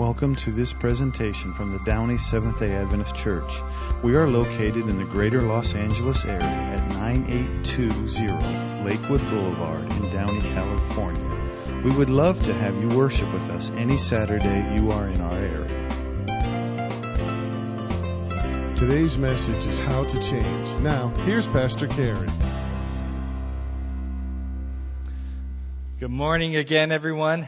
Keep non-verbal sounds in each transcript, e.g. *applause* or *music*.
Welcome to this presentation from the Downey Seventh day Adventist Church. We are located in the greater Los Angeles area at 9820 Lakewood Boulevard in Downey, California. We would love to have you worship with us any Saturday you are in our area. Today's message is how to change. Now, here's Pastor Karen. Good morning again, everyone.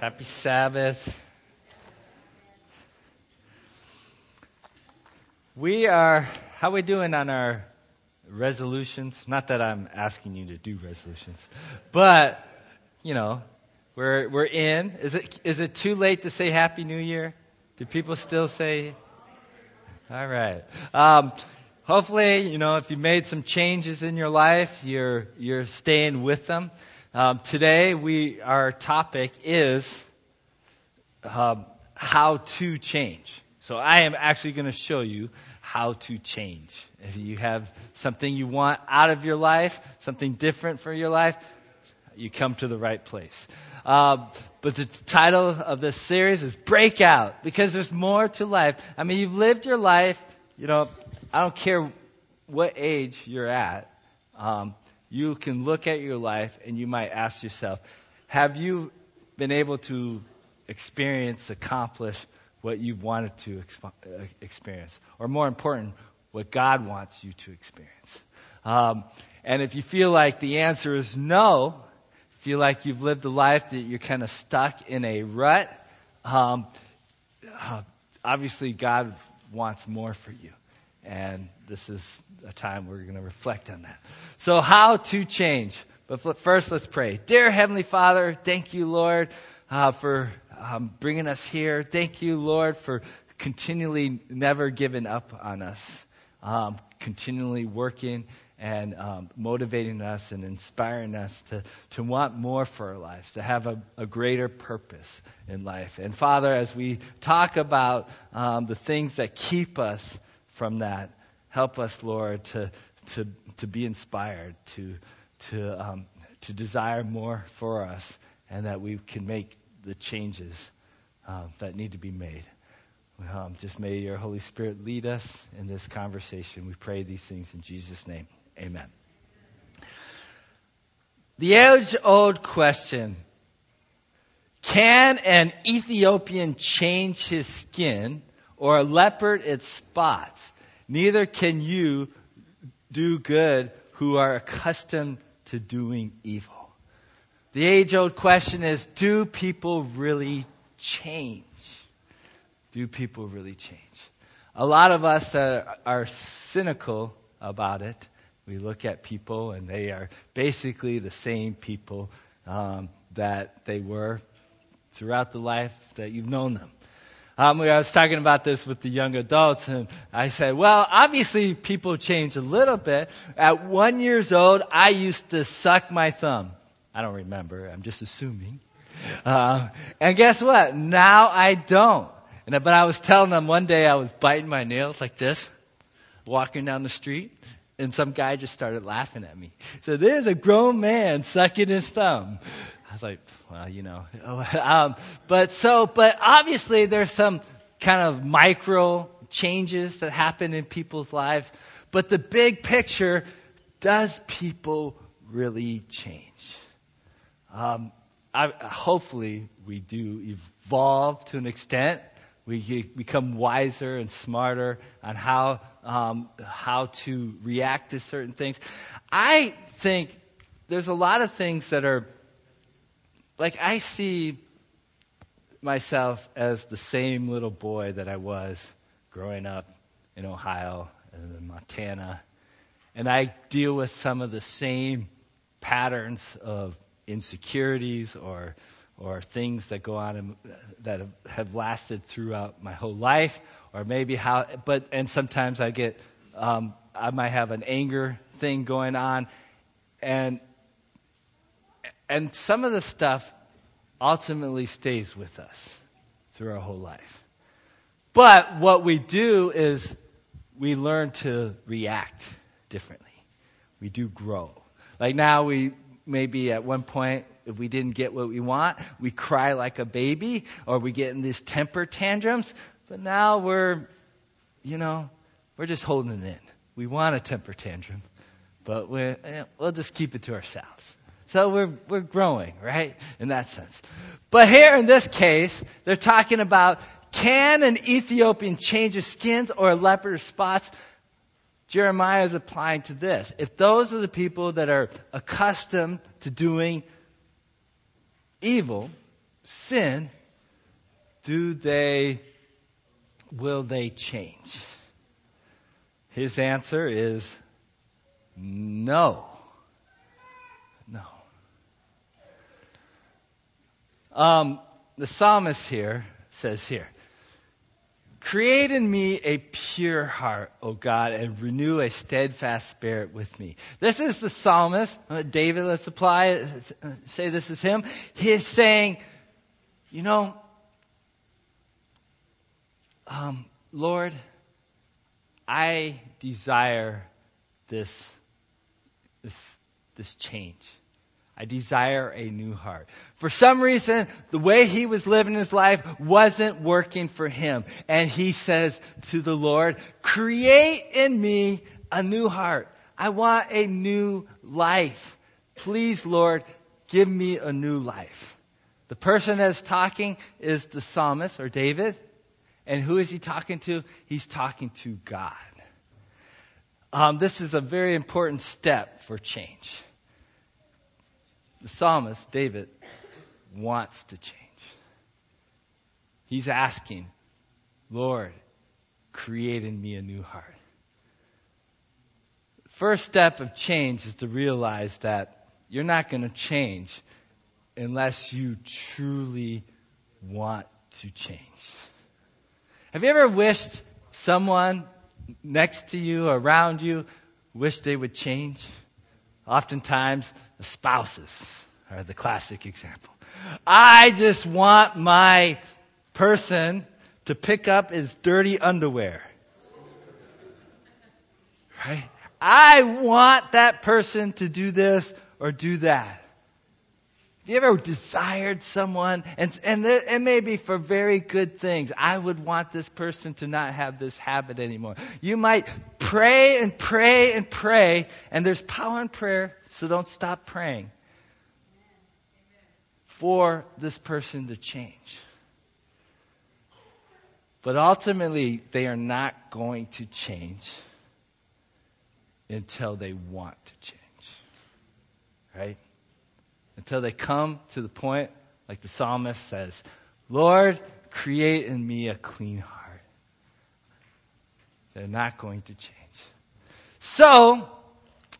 Happy Sabbath. We are, how are we doing on our resolutions? Not that I'm asking you to do resolutions, but, you know, we're, we're in. Is it, is it too late to say Happy New Year? Do people still say? All right. Um, hopefully, you know, if you made some changes in your life, you're, you're staying with them. Um, today, we, our topic is, um, how to change. So I am actually going to show you how to change. If you have something you want out of your life, something different for your life, you come to the right place. Uh, but the title of this series is Breakout because there's more to life. I mean, you've lived your life, you know, I don't care what age you're at. Um, you can look at your life and you might ask yourself, have you been able to experience, accomplish what you've wanted to exp- uh, experience, or more important, what God wants you to experience. Um, and if you feel like the answer is no, feel like you've lived a life that you're kind of stuck in a rut, um, uh, obviously God wants more for you. And this is a time we're going to reflect on that. So how to change. But first, let's pray. Dear Heavenly Father, thank you, Lord, uh, for um, bringing us here. Thank you, Lord, for continually never giving up on us, um, continually working and um, motivating us and inspiring us to, to want more for our lives, to have a, a greater purpose in life. And Father, as we talk about um, the things that keep us from that, help us, Lord, to, to, to be inspired, to, to, um, to desire more for us, and that we can make the changes uh, that need to be made. Um, just may your Holy Spirit lead us in this conversation. We pray these things in Jesus' name. Amen. The age old question Can an Ethiopian change his skin or a leopard its spots? Neither can you do good who are accustomed to doing evil. The age old question is do people really change? Do people really change? A lot of us are, are cynical about it. We look at people and they are basically the same people um, that they were throughout the life that you've known them. Um, I was talking about this with the young adults, and I said, "Well, obviously people change a little bit. At one years old, I used to suck my thumb. I don't remember. I'm just assuming. Uh, and guess what? Now I don't. And, but I was telling them one day I was biting my nails like this, walking down the street, and some guy just started laughing at me. So there's a grown man sucking his thumb. I was like, well, you know. *laughs* um, but so, but obviously there's some kind of micro changes that happen in people's lives. But the big picture, does people really change? Um, I, hopefully, we do evolve to an extent. We become wiser and smarter on how um, how to react to certain things. I think there's a lot of things that are like I see myself as the same little boy that I was growing up in Ohio and in Montana, and I deal with some of the same patterns of insecurities or or things that go on in, that have, lasted throughout my whole life, or maybe how. But and sometimes I get um, I might have an anger thing going on, and and some of the stuff ultimately stays with us through our whole life. But what we do is we learn to react differently. We do grow. Like now we maybe at one point if we didn't get what we want, we cry like a baby or we get in these temper tantrums. But now we're, you know, we're just holding it in. We want a temper tantrum, but we eh, we'll just keep it to ourselves. So we're, we're growing, right? In that sense. But here in this case, they're talking about can an Ethiopian change his skins or a leopard spots? Jeremiah is applying to this. If those are the people that are accustomed to doing evil, sin, do they, will they change? His answer is no. No. Um, the psalmist here says here, Create in me a pure heart, O God, and renew a steadfast spirit with me. This is the psalmist, uh, David, let's apply, say this is him. He is saying, you know, um, Lord, I desire this, this, this change. I desire a new heart. For some reason, the way he was living his life wasn't working for him. And he says to the Lord, create in me a new heart. I want a new life. Please, Lord, give me a new life. The person that's talking is the psalmist or David. And who is he talking to? He's talking to God. Um, this is a very important step for change. The psalmist, David, wants to change. He's asking, Lord, create in me a new heart. First step of change is to realize that you're not going to change unless you truly want to change. Have you ever wished someone next to you, around you, wished they would change? Oftentimes, the spouses are the classic example. I just want my person to pick up his dirty underwear. Right? I want that person to do this or do that. Have you ever desired someone, and, and it may be for very good things. I would want this person to not have this habit anymore. You might pray and pray and pray, and there's power in prayer, so don't stop praying for this person to change. But ultimately, they are not going to change until they want to change. Right? Until they come to the point, like the psalmist says, Lord, create in me a clean heart. They're not going to change. So,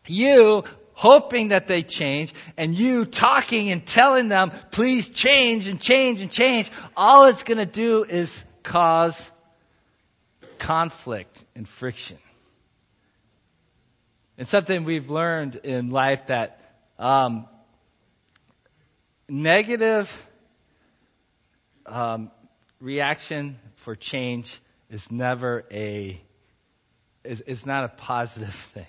you hoping that they change and you talking and telling them, please change and change and change, all it's going to do is cause conflict and friction. It's something we've learned in life that um, negative um, reaction for change is never a is, is not a positive *laughs* thing.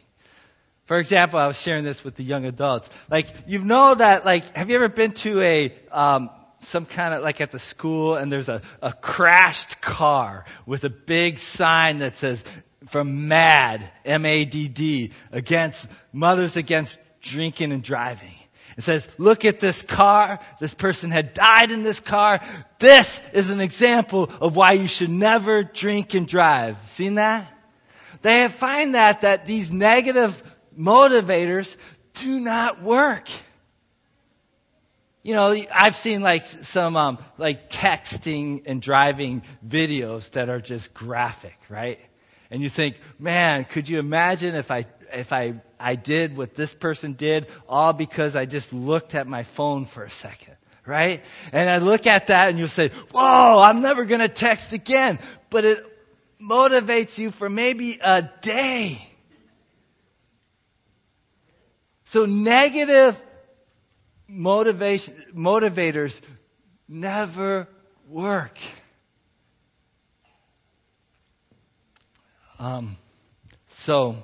For example, I was sharing this with the young adults. Like, you know that, like, have you ever been to a, um, some kind of, like at the school and there's a, a crashed car with a big sign that says, from MAD M-A-D-D, against, mothers against drinking and driving. It says, look at this car. This person had died in this car. This is an example of why you should never drink and drive. Seen that? They find that, that these negative motivators do not work. You know, I've seen like some, um, like texting and driving videos that are just graphic, right? And you think, man, could you imagine if I if I, I did what this person did all because I just looked at my phone for a second, right? And I look at that and you'll say, whoa, I'm never going to text again. But it motivates you for maybe a day. So negative motivation, motivators never work. Um, so,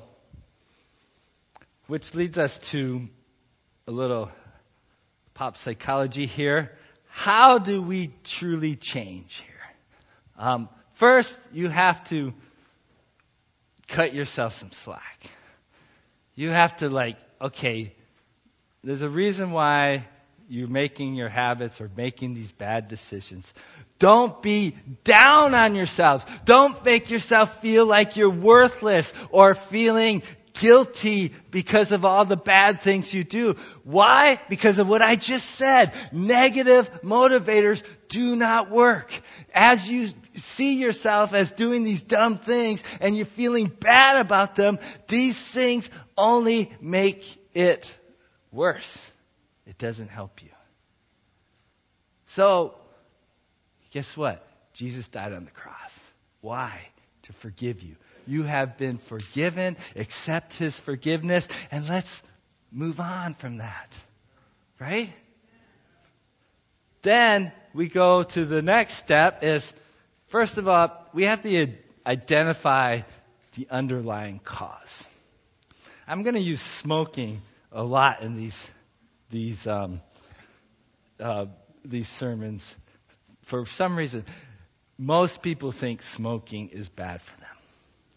which leads us to a little pop psychology here. How do we truly change here? Um, first, you have to cut yourself some slack. You have to like, okay, there's a reason why you're making your habits or making these bad decisions. Don't be down on yourselves. Don't make yourself feel like you're worthless or feeling guilty because of all the bad things you do. Why? Because of what I just said. Negative motivators do not work. As you see yourself as doing these dumb things and you're feeling bad about them, these things only make it worse. It doesn't help you. So, guess what? Jesus died on the cross. Why? To forgive you. You have been forgiven. Accept his forgiveness and let's move on from that. Right? Then we go to the next step is first of all, we have to identify the underlying cause. I'm going to use smoking a lot in these these um, uh, these sermons. For some reason, most people think smoking is bad for them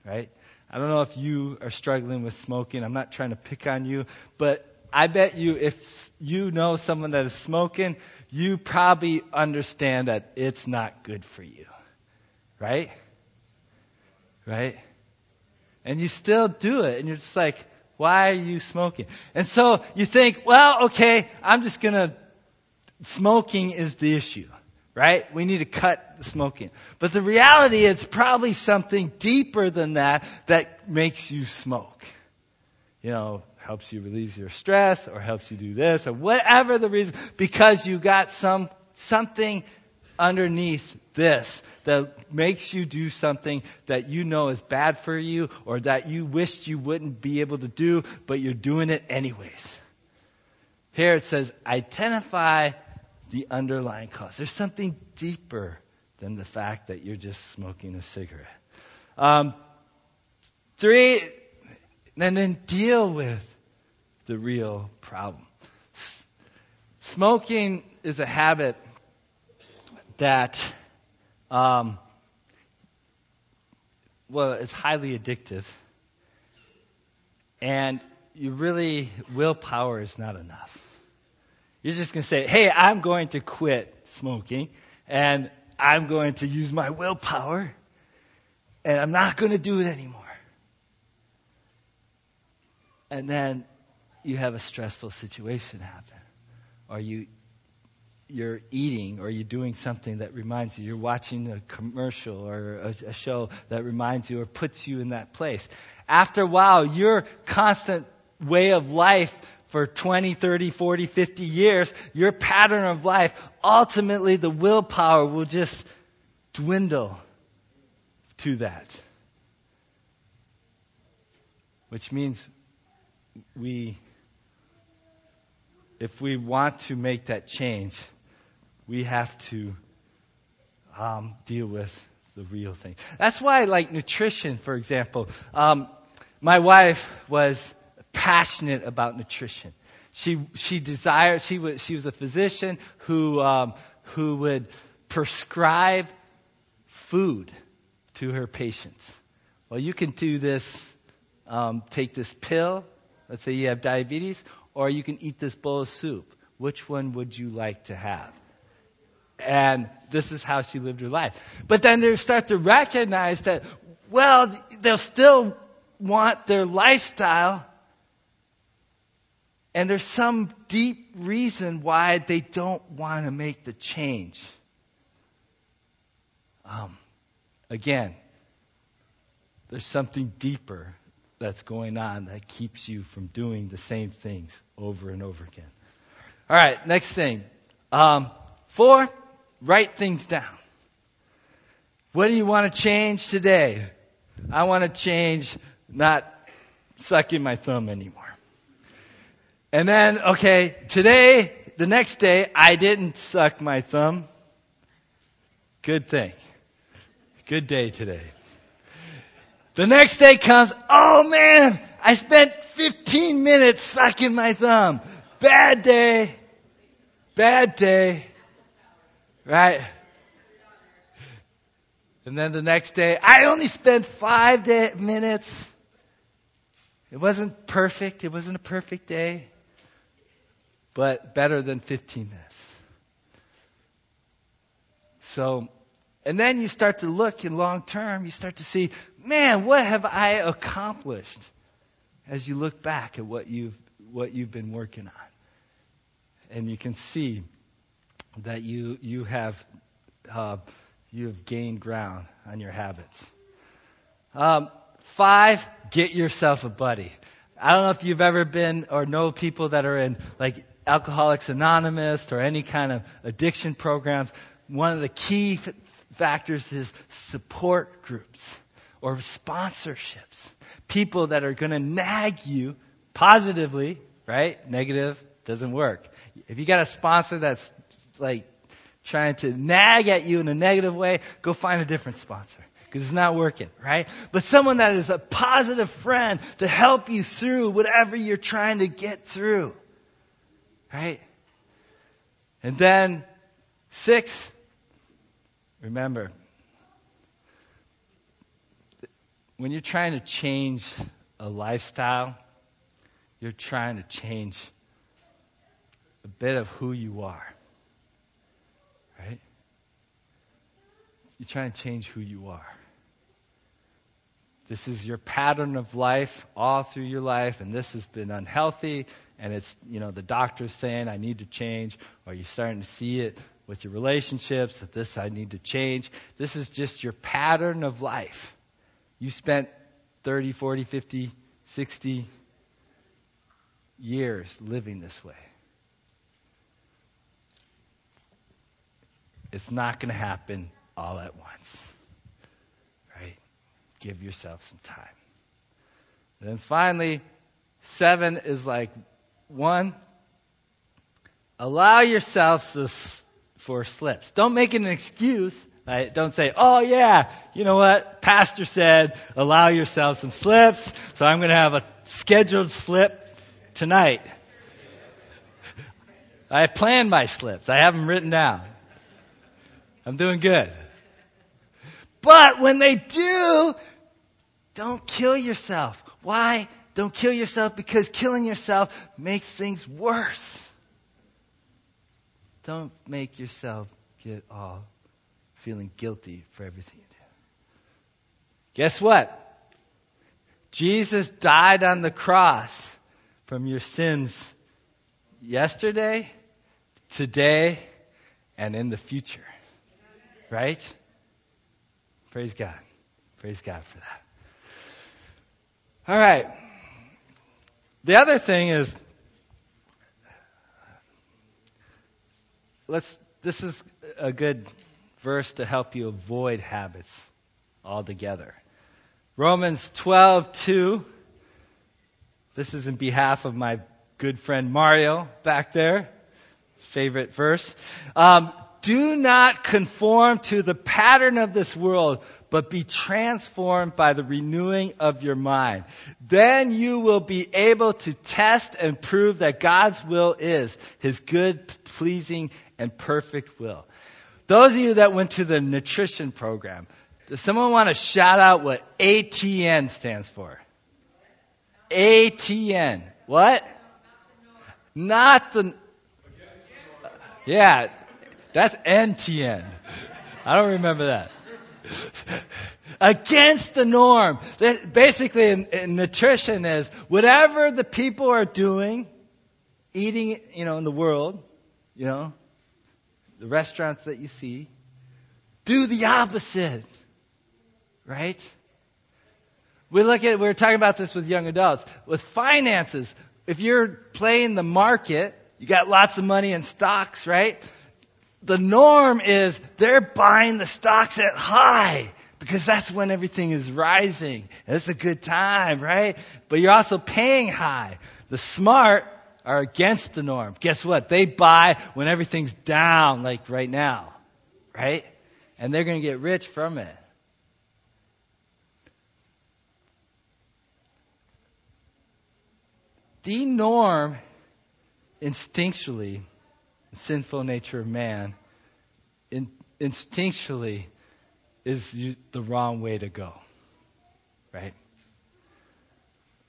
right? I don't know if you are struggling with smoking. I'm not trying to pick on you, but I bet you if you know someone that is smoking, you probably understand that it's not good for you. Right? Right? And you still do it, and you're just like, why are you smoking? And so you think, well, okay, I'm just gonna, smoking is the issue right? We need to cut smoking. But the reality is probably something deeper than that that makes you smoke. You know, helps you release your stress or helps you do this or whatever the reason because you got some something underneath this that makes you do something that you know is bad for you or that you wished you wouldn't be able to do but you're doing it anyways. Here it says identify the underlying cause. There's something deeper than the fact that you're just smoking a cigarette. Um, three, and then deal with the real problem. S- smoking is a habit that, um, well, it's highly addictive. And you really, willpower is not enough. You're just going to say, hey, I'm going to quit smoking and I'm going to use my willpower and I'm not going to do it anymore. And then you have a stressful situation happen. Or you, you're eating or you're doing something that reminds you, you're watching a commercial or a, a show that reminds you or puts you in that place. After a while, your constant way of life for 20, 30, 40, 50 years, your pattern of life, ultimately the willpower will just dwindle to that. Which means we, if we want to make that change, we have to um, deal with the real thing. That's why, like nutrition, for example, um, my wife was passionate about nutrition. She she desired she was she was a physician who um, who would prescribe food to her patients. Well, you can do this. Um, take this pill. Let's say you have diabetes, or you can eat this bowl of soup. Which one would you like to have? And this is how she lived her life. But then they start to recognize that, well, they'll still want their lifestyle and there's some deep reason why they don't want to make the change. Um, again, there's something deeper that's going on that keeps you from doing the same things over and over again. All right, next thing. Um, four, write things down. What do you want to change today? I want to change not sucking my thumb anymore. And then, okay, today, the next day, I didn't suck my thumb. Good thing. Good day today. The next day comes, oh man, I spent 15 minutes sucking my thumb. Bad day. Bad day. Right? And then the next day, I only spent five day, minutes. It wasn't perfect. It wasn't a perfect day, but better than 15 minutes. So, and then you start to look in long term, you start to see, man, what have I accomplished as you look back at what you've, what you've been working on. And you can see that you, you have, uh, you have gained ground on your habits. Um, five, get yourself a buddy. I don't know if you've ever been or know people that are in like Alcoholics Anonymous or any kind of addiction programs. One of the key f- factors is support groups or sponsorships. People that are going to nag you positively, right? Negative doesn't work. If you got a sponsor that's like trying to nag at you in a negative way, go find a different sponsor because it's not working, right? But someone that is a positive friend to help you through whatever you're trying to get through, right? And then six, remember, when you're trying to change a lifestyle, you're trying to change a bit of who you are. Right? You're trying to change who you are. This is your pattern of life all through your life, and this has been unhealthy, and it's, you know, the doctor's saying, I need to change, or you're starting to see it with your relationships, that this I need to change. This is just your pattern of life. You spent 30, 40, 50, 60 years living this way. It's not going to happen all at once. Right? Give yourself some time. And then finally, seven is like one, allow yourself for slips. Don't make it an excuse. Right? Don't say, oh yeah, you know what? Pastor said, allow yourself some slips, so I'm going to have a scheduled slip tonight. I plan my slips. I have them written down. I'm doing good. But when they do, don't kill yourself. Why? Don't kill yourself because killing yourself makes things worse. Don't make yourself get all feeling guilty for everything you do. Guess what? Jesus died on the cross from your sins yesterday, today, and in the future. Right? Praise God. Praise God for that. All right. The other thing is, let's, this is a good verse to help you avoid habits altogether. Romans 12:2. This is in behalf of my good friend Mario back there. Favorite verse. Um, do not conform to the pattern of this world, but be transformed by the renewing of your mind. Then you will be able to test and prove that God's will is His good, pleasing, and perfect will. Those of you that went to the nutrition program, does someone want to shout out what ATN stands for? ATN. What? Not the. Yeah, that's NTN. I don't remember that. Against the norm. Basically, in, in nutrition is whatever the people are doing, eating, you know, in the world, you know, the restaurants that you see, do the opposite. Right? We look at, we are talking about this with young adults. With finances, if you're playing the market, you got lots of money in stocks, right? The norm is they're buying the stocks at high because that's when everything is rising. It's a good time, right? But you're also paying high. The smart are against the norm. Guess what? They buy when everything's down, like right now, right? And they're going to get rich from it. The norm instinctually, sinful nature of man, in, instinctually is the wrong way to go. Right?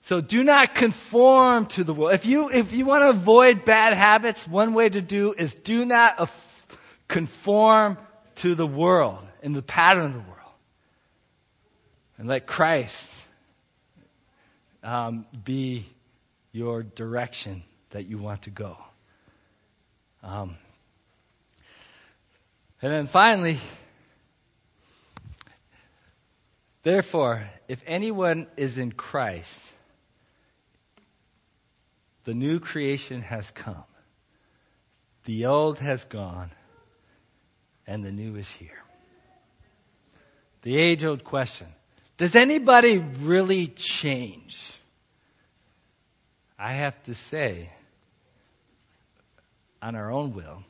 So do not conform to the world. If you, if you want to avoid bad habits, one way to do is do not af- conform to the world and the pattern of the world. And let Christ um, be your direction that you want to go. Um, and then finally, therefore, if anyone is in Christ, the new creation has come. The old has gone, and the new is here. The age old question Does anybody really change? I have to say, on our own will,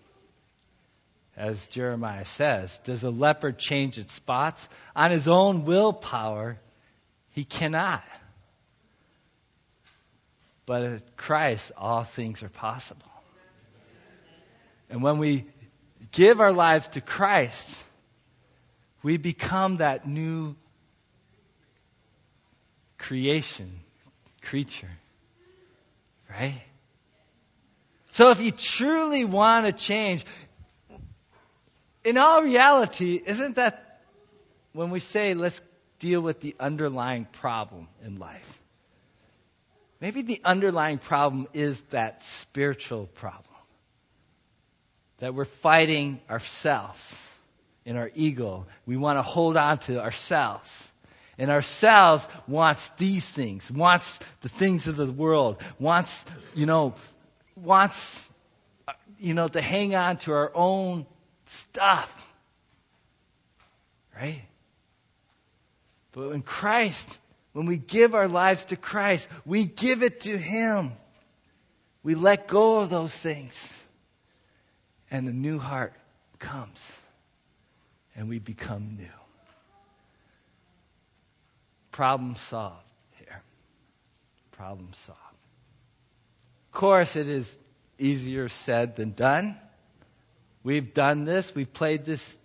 as Jeremiah says, does a leopard change its spots? On his own willpower, he cannot. But at Christ, all things are possible. And when we give our lives to Christ, we become that new creation, creature. Right? So if you truly want to change, in all reality, isn't that when we say let's deal with the underlying problem in life? Maybe the underlying problem is that spiritual problem. That we're fighting ourselves in our ego. We want to hold on to ourselves. And ourselves wants these things, wants the things of the world, wants, you know, wants, you know, to hang on to our own stuff. Right? But in Christ, when we give our lives to Christ, we give it to Him. We let go of those things. And a new heart comes. And we become new. Problem solved here. Problem solved. Course, it is easier said than done. We've done this. We've played this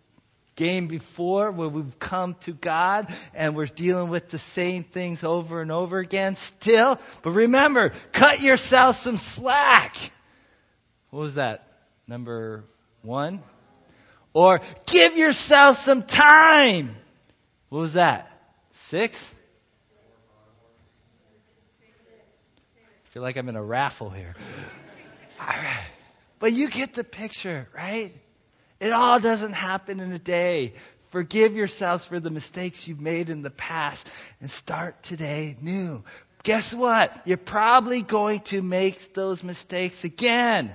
game before where we've come to God and we're dealing with the same things over and over again still. But remember, cut yourself some slack. What was that? Number one? Or give yourself some time. What was that? Six? Feel like I'm in a raffle here. But you get the picture, right? It all doesn't happen in a day. Forgive yourselves for the mistakes you've made in the past and start today new. Guess what? You're probably going to make those mistakes again.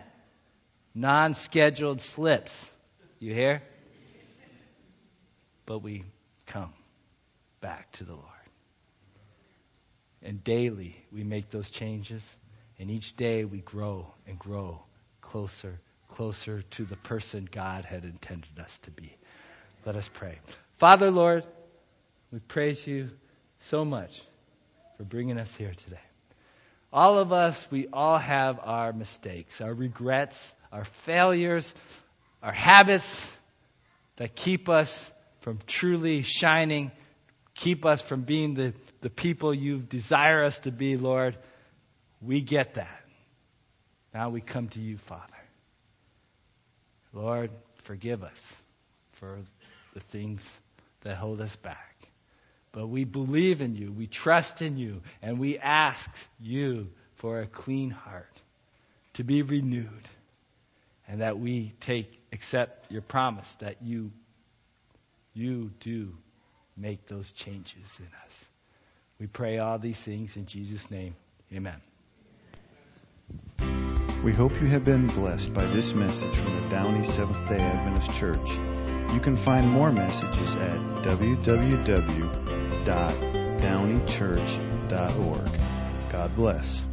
Non-scheduled slips. You hear? But we come back to the Lord. And daily we make those changes. And each day we grow and grow closer, closer to the person God had intended us to be. Let us pray. Father, Lord, we praise you so much for bringing us here today. All of us, we all have our mistakes, our regrets, our failures, our habits that keep us from truly shining, keep us from being the, the people you desire us to be, Lord. We get that. Now we come to you, Father. Lord, forgive us for the things that hold us back. But we believe in you, we trust in you, and we ask you for a clean heart to be renewed, and that we take accept your promise that you you do make those changes in us. We pray all these things in Jesus' name. Amen. We hope you have been blessed by this message from the Downey Seventh day Adventist Church. You can find more messages at www.downeychurch.org. God bless.